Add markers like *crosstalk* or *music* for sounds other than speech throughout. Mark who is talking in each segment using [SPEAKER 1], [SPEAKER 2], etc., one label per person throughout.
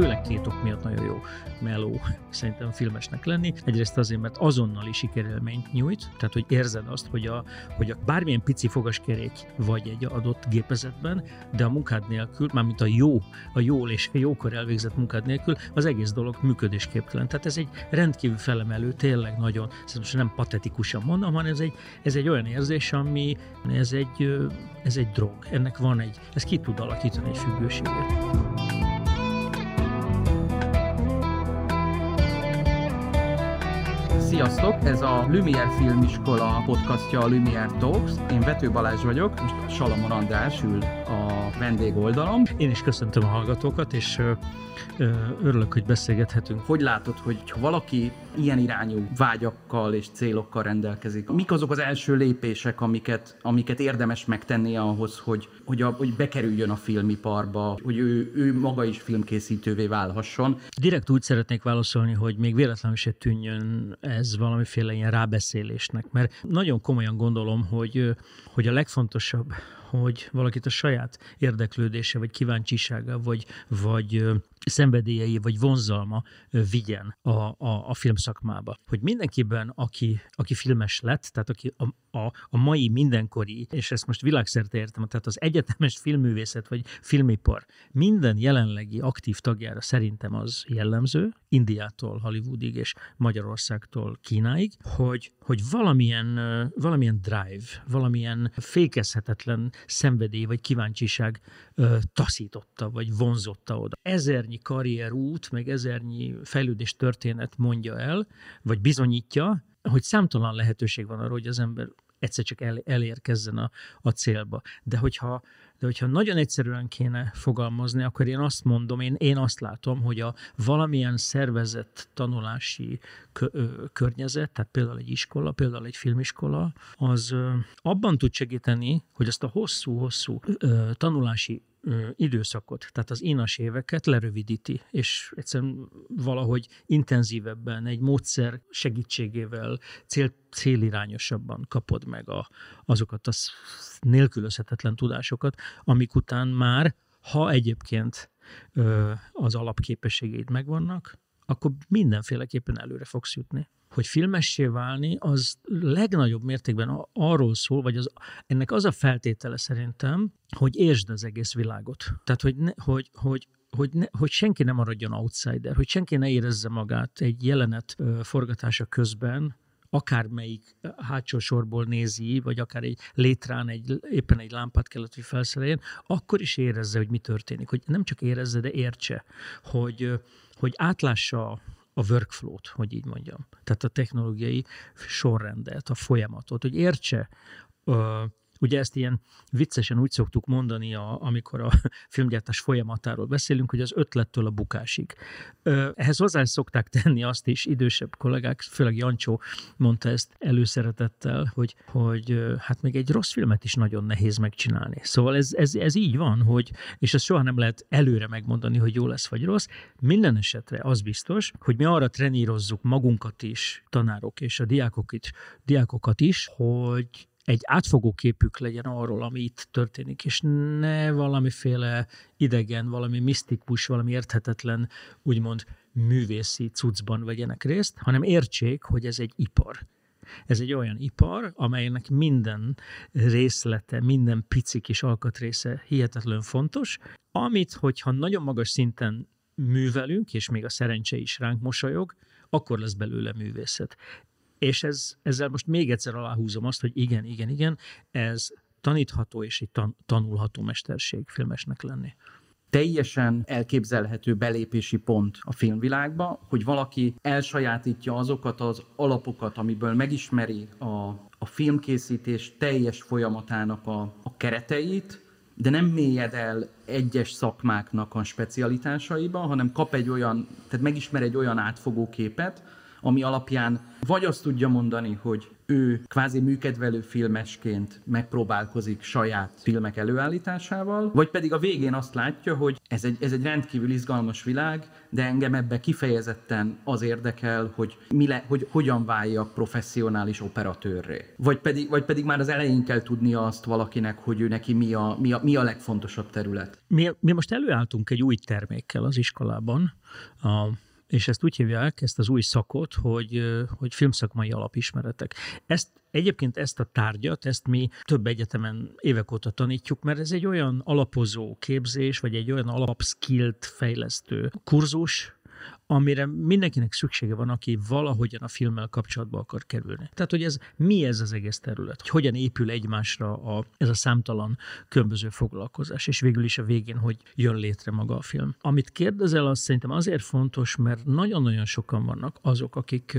[SPEAKER 1] főleg két ok miatt nagyon jó meló szerintem filmesnek lenni. Egyrészt azért, mert azonnali sikerélményt nyújt, tehát hogy érzed azt, hogy a, hogy a bármilyen pici fogaskerék vagy egy adott gépezetben, de a munkád nélkül, mármint a jó, a jól és a jókor elvégzett munkád nélkül, az egész dolog működésképtelen. Tehát ez egy rendkívül felemelő, tényleg nagyon, szerintem nem patetikusan mondom, hanem ez egy, ez egy olyan érzés, ami ez egy, ez egy drog. Ennek van egy, ez ki tud alakítani egy függőséget.
[SPEAKER 2] Sziasztok! Ez a Lumière Filmiskola podcastja, a Lumière Talks. Én Vető Balázs vagyok, most Salamon András ül a vendégoldalom.
[SPEAKER 1] Én is köszöntöm a hallgatókat, és örülök, hogy beszélgethetünk.
[SPEAKER 2] Hogy látod, hogy ha valaki ilyen irányú vágyakkal és célokkal rendelkezik, mik azok az első lépések, amiket, amiket érdemes megtenni ahhoz, hogy, hogy, a, hogy bekerüljön a filmiparba, hogy ő, ő maga is filmkészítővé válhasson?
[SPEAKER 1] Direkt úgy szeretnék válaszolni, hogy még véletlenül se tűnjön ez valamiféle ilyen rábeszélésnek, mert nagyon komolyan gondolom, hogy, hogy a legfontosabb, hogy valakit a saját érdeklődése, vagy kíváncsisága, vagy, vagy szenvedélyei, vagy vonzalma vigyen a, a, a filmszakmába. Hogy mindenkiben, aki, aki filmes lett, tehát aki a, a, a mai mindenkori, és ezt most világszerte értem, tehát az egyetemes filmművészet, vagy filmipar minden jelenlegi aktív tagjára szerintem az jellemző, Indiától Hollywoodig és Magyarországtól Kínáig, hogy, hogy valamilyen, valamilyen drive, valamilyen fékezhetetlen szenvedély vagy kíváncsiság taszította, vagy vonzotta oda. Ezernyi karrierút, meg ezernyi fejlődés történet mondja el, vagy bizonyítja, hogy számtalan lehetőség van arra, hogy az ember egyszer csak el, elérkezzen a, a célba. De hogyha, de hogyha nagyon egyszerűen kéne fogalmazni, akkor én azt mondom, én, én azt látom, hogy a valamilyen szervezett tanulási kö, ö, környezet, tehát például egy iskola, például egy filmiskola, az ö, abban tud segíteni, hogy azt a hosszú-hosszú tanulási időszakot, tehát az inas éveket lerövidíti, és egyszerűen valahogy intenzívebben, egy módszer segítségével, cél, célirányosabban kapod meg a, azokat a nélkülözhetetlen tudásokat, amik után már, ha egyébként az alapképességeid megvannak, akkor mindenféleképpen előre fogsz jutni hogy filmessé válni, az legnagyobb mértékben arról szól, vagy az, ennek az a feltétele szerintem, hogy értsd az egész világot. Tehát, hogy, ne, hogy, hogy, hogy, ne, hogy senki nem maradjon outsider, hogy senki ne érezze magát egy jelenet forgatása közben, akármelyik hátsó sorból nézi, vagy akár egy létrán egy, éppen egy lámpát kellett, hogy felszereljen, akkor is érezze, hogy mi történik. Hogy nem csak érezze, de értse, hogy, hogy átlássa a workflow-t, hogy így mondjam. Tehát a technológiai sorrendet, a folyamatot, hogy értse Ugye ezt ilyen viccesen úgy szoktuk mondani, a, amikor a *laughs* filmgyártás folyamatáról beszélünk, hogy az ötlettől a bukásig. Ehhez hozzá szokták tenni azt is, idősebb kollégák, főleg Jancsó mondta ezt előszeretettel, hogy, hogy hát még egy rossz filmet is nagyon nehéz megcsinálni. Szóval ez, ez, ez így van, hogy, és ezt soha nem lehet előre megmondani, hogy jó lesz vagy rossz. Minden esetre az biztos, hogy mi arra trenírozzuk magunkat is, tanárok és a diákokat, diákokat is, hogy egy átfogó képük legyen arról, ami itt történik, és ne valamiféle idegen, valami misztikus, valami érthetetlen, úgymond művészi cuccban vegyenek részt, hanem értsék, hogy ez egy ipar. Ez egy olyan ipar, amelynek minden részlete, minden pici kis alkatrésze hihetetlen fontos, amit, hogyha nagyon magas szinten művelünk, és még a szerencse is ránk mosolyog, akkor lesz belőle művészet. És ez, ezzel most még egyszer aláhúzom azt, hogy igen, igen, igen, ez tanítható és egy tan- tanulható mesterség filmesnek lenni.
[SPEAKER 2] Teljesen elképzelhető belépési pont a filmvilágba, hogy valaki elsajátítja azokat az alapokat, amiből megismeri a, a filmkészítés teljes folyamatának a, a kereteit, de nem mélyed el egyes szakmáknak a specialitásaiba, hanem kap egy olyan, tehát megismer egy olyan átfogó képet, ami alapján vagy azt tudja mondani, hogy ő kvázi műkedvelő filmesként megpróbálkozik saját filmek előállításával, vagy pedig a végén azt látja, hogy ez egy, ez egy rendkívül izgalmas világ, de engem ebbe kifejezetten az érdekel, hogy, mi le, hogy hogyan váljak professzionális operatőrré. Vagy pedig, vagy pedig már az elején kell tudnia azt valakinek, hogy ő neki mi a, mi a, mi a legfontosabb terület.
[SPEAKER 1] Mi, mi most előálltunk egy új termékkel az iskolában, a és ezt úgy hívják, ezt az új szakot, hogy, hogy filmszakmai alapismeretek. Ezt Egyébként ezt a tárgyat, ezt mi több egyetemen évek óta tanítjuk, mert ez egy olyan alapozó képzés, vagy egy olyan alapskillt fejlesztő kurzus, amire mindenkinek szüksége van, aki valahogyan a filmmel kapcsolatba akar kerülni. Tehát, hogy ez mi ez az egész terület, hogy hogyan épül egymásra a, ez a számtalan különböző foglalkozás, és végül is a végén, hogy jön létre maga a film. Amit kérdezel, az szerintem azért fontos, mert nagyon-nagyon sokan vannak azok, akik,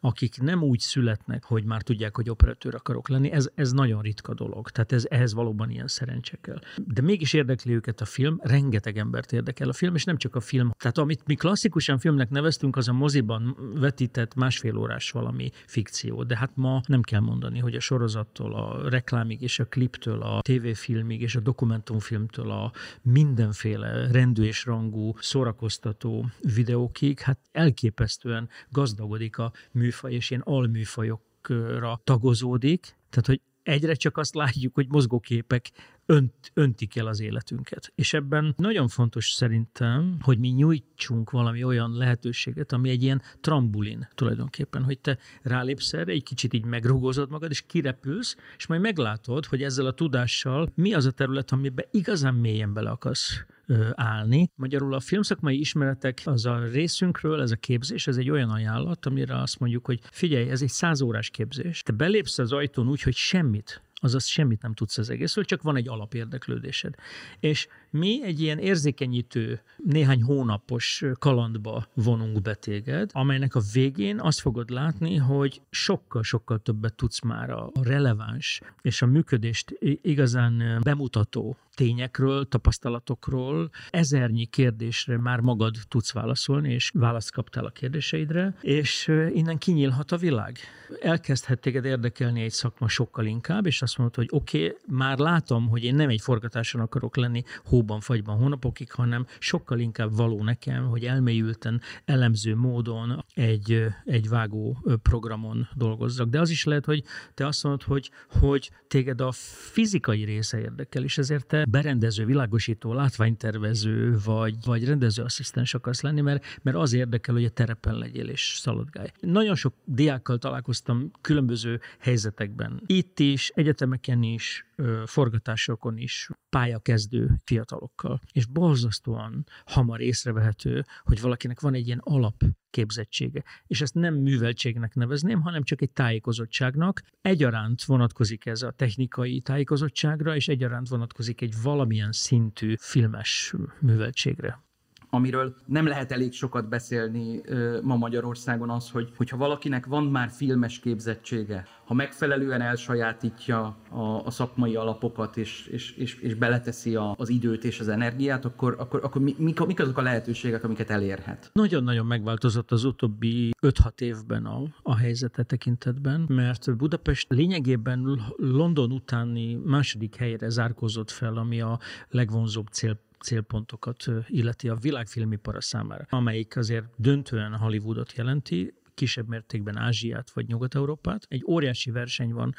[SPEAKER 1] akik nem úgy születnek, hogy már tudják, hogy operatőr akarok lenni. Ez, ez nagyon ritka dolog. Tehát ez, ehhez valóban ilyen szerencse kell. De mégis érdekli őket a film, rengeteg embert érdekel a film, és nem csak a film. Tehát amit mi klasszikusan filmnek neveztünk, az a moziban vetített másfél órás valami fikció. De hát ma nem kell mondani, hogy a sorozattól, a reklámig és a kliptől, a tévéfilmig és a dokumentumfilmtől a mindenféle rendű és rangú szórakoztató videókig, hát elképesztően gazdagodik a műfaj, és ilyen alműfajokra tagozódik, tehát hogy egyre csak azt látjuk, hogy mozgóképek önt, öntik el az életünket. És ebben nagyon fontos szerintem, hogy mi nyújtsunk valami olyan lehetőséget, ami egy ilyen trambulin tulajdonképpen, hogy te rálépsz erre, egy kicsit így megrugózod magad, és kirepülsz, és majd meglátod, hogy ezzel a tudással mi az a terület, amiben igazán mélyen bele akarsz állni. Magyarul a filmszakmai ismeretek az a részünkről, ez a képzés, ez egy olyan ajánlat, amire azt mondjuk, hogy figyelj, ez egy százórás képzés. Te belépsz az ajtón úgy, hogy semmit azaz semmit nem tudsz az egészről, csak van egy alapérdeklődésed. És mi egy ilyen érzékenyítő, néhány hónapos kalandba vonunk be téged, amelynek a végén azt fogod látni, hogy sokkal-sokkal többet tudsz már a releváns és a működést igazán bemutató tényekről, tapasztalatokról, ezernyi kérdésre már magad tudsz válaszolni, és választ kaptál a kérdéseidre, és innen kinyílhat a világ. Elkezdhet téged érdekelni egy szakma sokkal inkább, és azt mondod, hogy oké, okay, már látom, hogy én nem egy forgatáson akarok lenni hóban, fagyban, hónapokig, hanem sokkal inkább való nekem, hogy elmélyülten, elemző módon egy, egy vágó programon dolgozzak. De az is lehet, hogy te azt mondod, hogy, hogy téged a fizikai része érdekel, és ezért te berendező, világosító, látványtervező, vagy, vagy rendezőasszisztens akarsz lenni, mert, mert az érdekel, hogy a terepen legyél és szaladgálj. Nagyon sok diákkal találkoztam különböző helyzetekben. Itt is, egyetemeken is, forgatásokon is pályakezdő fiatalokkal. És borzasztóan hamar észrevehető, hogy valakinek van egy ilyen alap képzettsége. És ezt nem műveltségnek nevezném, hanem csak egy tájékozottságnak. Egyaránt vonatkozik ez a technikai tájékozottságra, és egyaránt vonatkozik egy valamilyen szintű filmes műveltségre
[SPEAKER 2] amiről nem lehet elég sokat beszélni ma Magyarországon az, hogy hogyha valakinek van már filmes képzettsége, ha megfelelően elsajátítja a, a szakmai alapokat, és, és, és, és beleteszi a, az időt és az energiát, akkor, akkor, akkor mi, mik, mik azok a lehetőségek, amiket elérhet?
[SPEAKER 1] Nagyon-nagyon megváltozott az utóbbi 5-6 évben a, a helyzete tekintetben, mert Budapest lényegében London utáni második helyre zárkózott fel, ami a legvonzóbb cél célpontokat illeti a világfilmipara számára, amelyik azért döntően Hollywoodot jelenti, kisebb mértékben Ázsiát vagy Nyugat-Európát. Egy óriási verseny van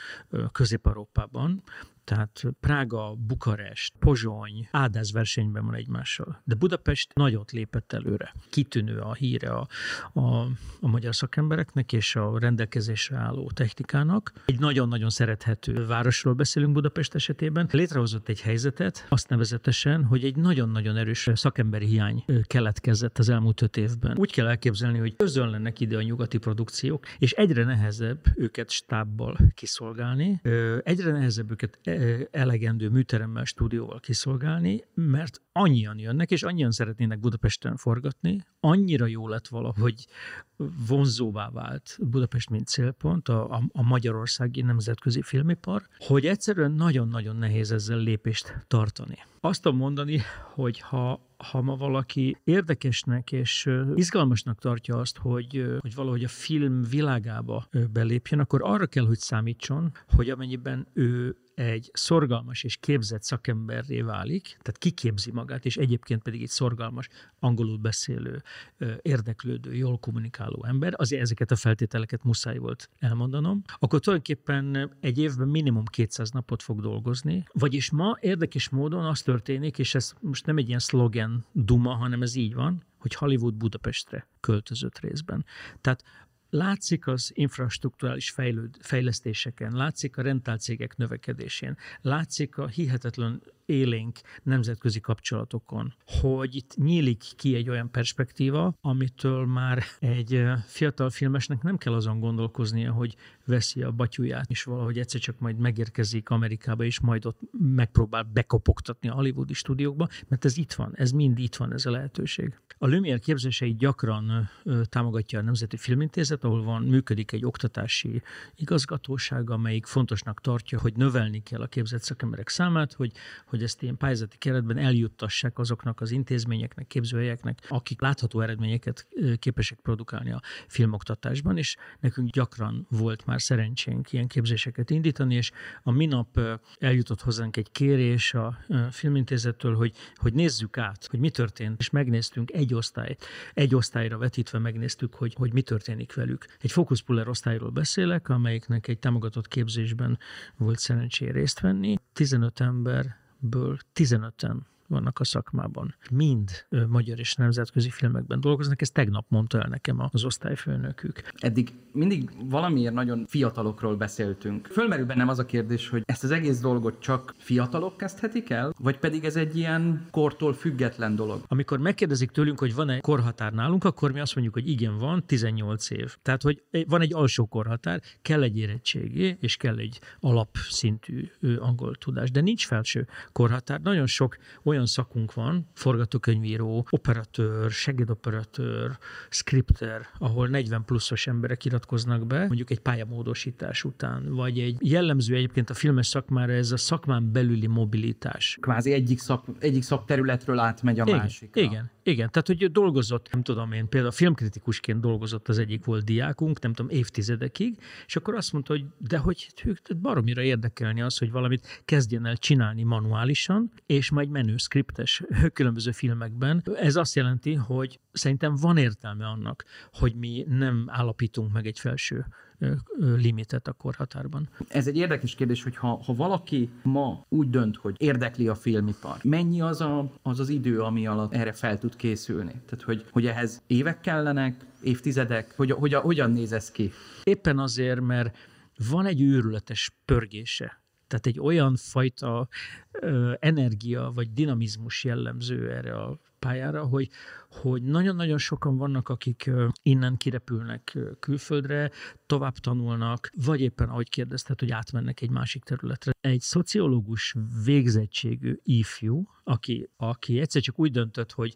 [SPEAKER 1] Közép-Európában, tehát Prága, Bukarest, Pozsony, Ádáz versenyben van egymással. De Budapest nagyot lépett előre. Kitűnő a híre a, a, a magyar szakembereknek és a rendelkezésre álló technikának. Egy nagyon-nagyon szerethető városról beszélünk Budapest esetében. Létrehozott egy helyzetet, azt nevezetesen, hogy egy nagyon-nagyon erős szakemberi hiány keletkezett az elmúlt öt évben. Úgy kell elképzelni, hogy özönlenek ide a nyugati produkciók, és egyre nehezebb őket stábbal kiszolgálni, egyre nehezebb őket elegendő műteremmel, stúdióval kiszolgálni, mert annyian jönnek, és annyian szeretnének Budapesten forgatni, annyira jó lett valahogy vonzóvá vált Budapest, mint célpont, a, a, a magyarországi nemzetközi filmipar, hogy egyszerűen nagyon-nagyon nehéz ezzel lépést tartani. Azt tudom mondani, hogy ha ha ma valaki érdekesnek és izgalmasnak tartja azt, hogy, hogy valahogy a film világába belépjen, akkor arra kell, hogy számítson, hogy amennyiben ő egy szorgalmas és képzett szakemberré válik, tehát kiképzi magát, és egyébként pedig egy szorgalmas, angolul beszélő, érdeklődő, jól kommunikáló ember, azért ezeket a feltételeket muszáj volt elmondanom, akkor tulajdonképpen egy évben minimum 200 napot fog dolgozni, vagyis ma érdekes módon az történik, és ez most nem egy ilyen szlogen duma, hanem ez így van, hogy Hollywood Budapestre költözött részben. Tehát Látszik az infrastruktúrális fejlesztéseken, látszik a rentálcégek növekedésén, látszik a hihetetlen élénk nemzetközi kapcsolatokon, hogy itt nyílik ki egy olyan perspektíva, amitől már egy fiatal filmesnek nem kell azon gondolkoznia, hogy veszi a batyuját, és valahogy egyszer csak majd megérkezik Amerikába, és majd ott megpróbál bekopogtatni a hollywoodi stúdiókba, mert ez itt van, ez mind itt van, ez a lehetőség. A Lumière képzéseit gyakran támogatja a Nemzeti Filmintézet, ahol van, működik egy oktatási igazgatóság, amelyik fontosnak tartja, hogy növelni kell a képzett szakemberek számát, hogy, hogy ezt ilyen pályázati keretben eljuttassák azoknak az intézményeknek, képzőhelyeknek, akik látható eredményeket képesek produkálni a filmoktatásban, és nekünk gyakran volt már szerencsénk ilyen képzéseket indítani, és a minap eljutott hozzánk egy kérés a filmintézettől, hogy, hogy nézzük át, hogy mi történt, és megnéztünk egy osztályt, egy osztályra vetítve megnéztük, hogy, hogy mi történik velük. Egy fókuszpuller osztályról beszélek, amelyiknek egy támogatott képzésben volt szerencsé részt venni. 15 emberből 15-en vannak a szakmában. Mind magyar és nemzetközi filmekben dolgoznak, ezt tegnap mondta el nekem az osztályfőnökük.
[SPEAKER 2] Eddig mindig valamiért nagyon fiatalokról beszéltünk. Fölmerül bennem az a kérdés, hogy ezt az egész dolgot csak fiatalok kezdhetik el, vagy pedig ez egy ilyen kortól független dolog?
[SPEAKER 1] Amikor megkérdezik tőlünk, hogy van-e korhatár nálunk, akkor mi azt mondjuk, hogy igen, van, 18 év. Tehát, hogy van egy alsó korhatár, kell egy érettségi, és kell egy alapszintű angol tudás, de nincs felső korhatár. Nagyon sok olyan olyan szakunk van, forgatókönyvíró, operatőr, segédoperatőr, skripter, ahol 40 pluszos emberek iratkoznak be, mondjuk egy pályamódosítás után, vagy egy jellemző egyébként a filmes szakmára ez a szakmán belüli mobilitás.
[SPEAKER 2] Kvázi egyik, szak, egyik szakterületről átmegy a
[SPEAKER 1] igen,
[SPEAKER 2] másikra.
[SPEAKER 1] Igen, igen, tehát hogy dolgozott, nem tudom én, például filmkritikusként dolgozott az egyik volt diákunk, nem tudom, évtizedekig, és akkor azt mondta, hogy de hogy baromira érdekelni az, hogy valamit kezdjen el csinálni manuálisan, és majd menő skriptes *laughs* különböző filmekben. Ez azt jelenti, hogy szerintem van értelme annak, hogy mi nem állapítunk meg egy felső limitet a korhatárban.
[SPEAKER 2] Ez egy érdekes kérdés, hogy ha, ha valaki ma úgy dönt, hogy érdekli a filmipar, mennyi az, a, az az idő, ami alatt erre fel tud készülni? Tehát, hogy, hogy ehhez évek kellenek, évtizedek, hogy, hogy, hogyan néz ez ki?
[SPEAKER 1] Éppen azért, mert van egy őrületes pörgése tehát egy olyan fajta ö, energia vagy dinamizmus jellemző erre a pályára, hogy, hogy nagyon-nagyon sokan vannak, akik innen kirepülnek külföldre, tovább tanulnak, vagy éppen, ahogy kérdezted, hogy átmennek egy másik területre. Egy szociológus végzettségű ifjú, aki, aki egyszer csak úgy döntött, hogy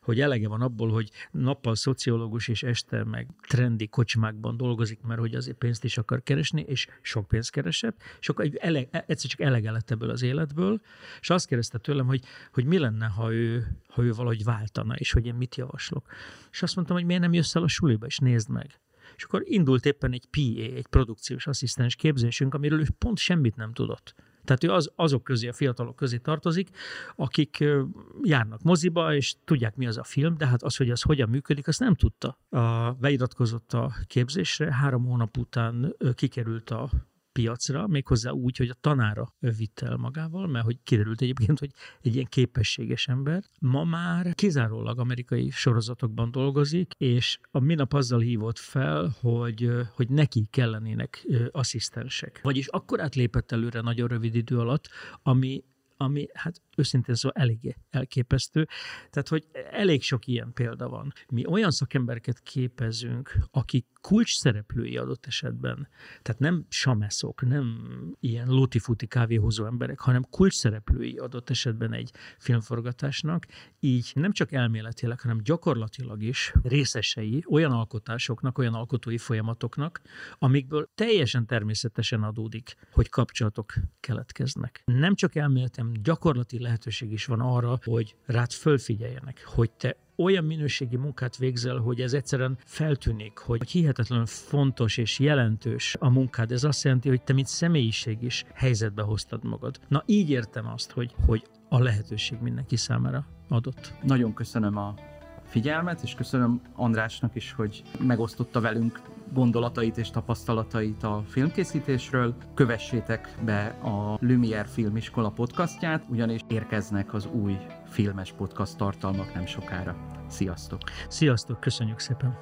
[SPEAKER 1] hogy elege van abból, hogy nappal szociológus és este meg trendi kocsmákban dolgozik, mert hogy azért pénzt is akar keresni, és sok pénzt keresett, és akkor egy ele, egyszer csak elege lett ebből az életből, és azt kérdezte tőlem, hogy, hogy mi lenne, ha ő, ha ő valahogy váltana, és hogy én mit javaslok. És azt mondtam, hogy miért nem jössz el a suliba, és nézd meg. És akkor indult éppen egy PA, egy produkciós asszisztens képzésünk, amiről ő pont semmit nem tudott. Tehát ő az, azok közé, a fiatalok közé tartozik, akik járnak moziba, és tudják, mi az a film, de hát az, hogy az hogyan működik, azt nem tudta. A, beiratkozott a képzésre, három hónap után kikerült a piacra, méghozzá úgy, hogy a tanára vitte el magával, mert hogy kiderült egyébként, hogy egy ilyen képességes ember. Ma már kizárólag amerikai sorozatokban dolgozik, és a minap azzal hívott fel, hogy, hogy neki kellenének asszisztensek. Vagyis akkor átlépett előre nagyon rövid idő alatt, ami ami hát őszintén szóval eléggé elképesztő. Tehát, hogy elég sok ilyen példa van. Mi olyan szakembereket képezünk, akik kulcs szereplői adott esetben, tehát nem sameszok, nem ilyen lutifuti kávéhozó emberek, hanem kulcs szereplői adott esetben egy filmforgatásnak, így nem csak elméletileg, hanem gyakorlatilag is részesei olyan alkotásoknak, olyan alkotói folyamatoknak, amikből teljesen természetesen adódik, hogy kapcsolatok keletkeznek. Nem csak elméletem, gyakorlati lehetőség is van arra, hogy rád fölfigyeljenek, hogy te olyan minőségi munkát végzel, hogy ez egyszerűen feltűnik, hogy hihetetlenül fontos és jelentős a munkád. Ez azt jelenti, hogy te, mint személyiség is helyzetbe hoztad magad. Na így értem azt, hogy, hogy a lehetőség mindenki számára adott.
[SPEAKER 2] Nagyon köszönöm a figyelmet, és köszönöm Andrásnak is, hogy megosztotta velünk gondolatait és tapasztalatait a filmkészítésről. Kövessétek be a Lumière Filmiskola podcastját, ugyanis érkeznek az új filmes podcast tartalmak nem sokára. Sziasztok!
[SPEAKER 1] Sziasztok, köszönjük szépen!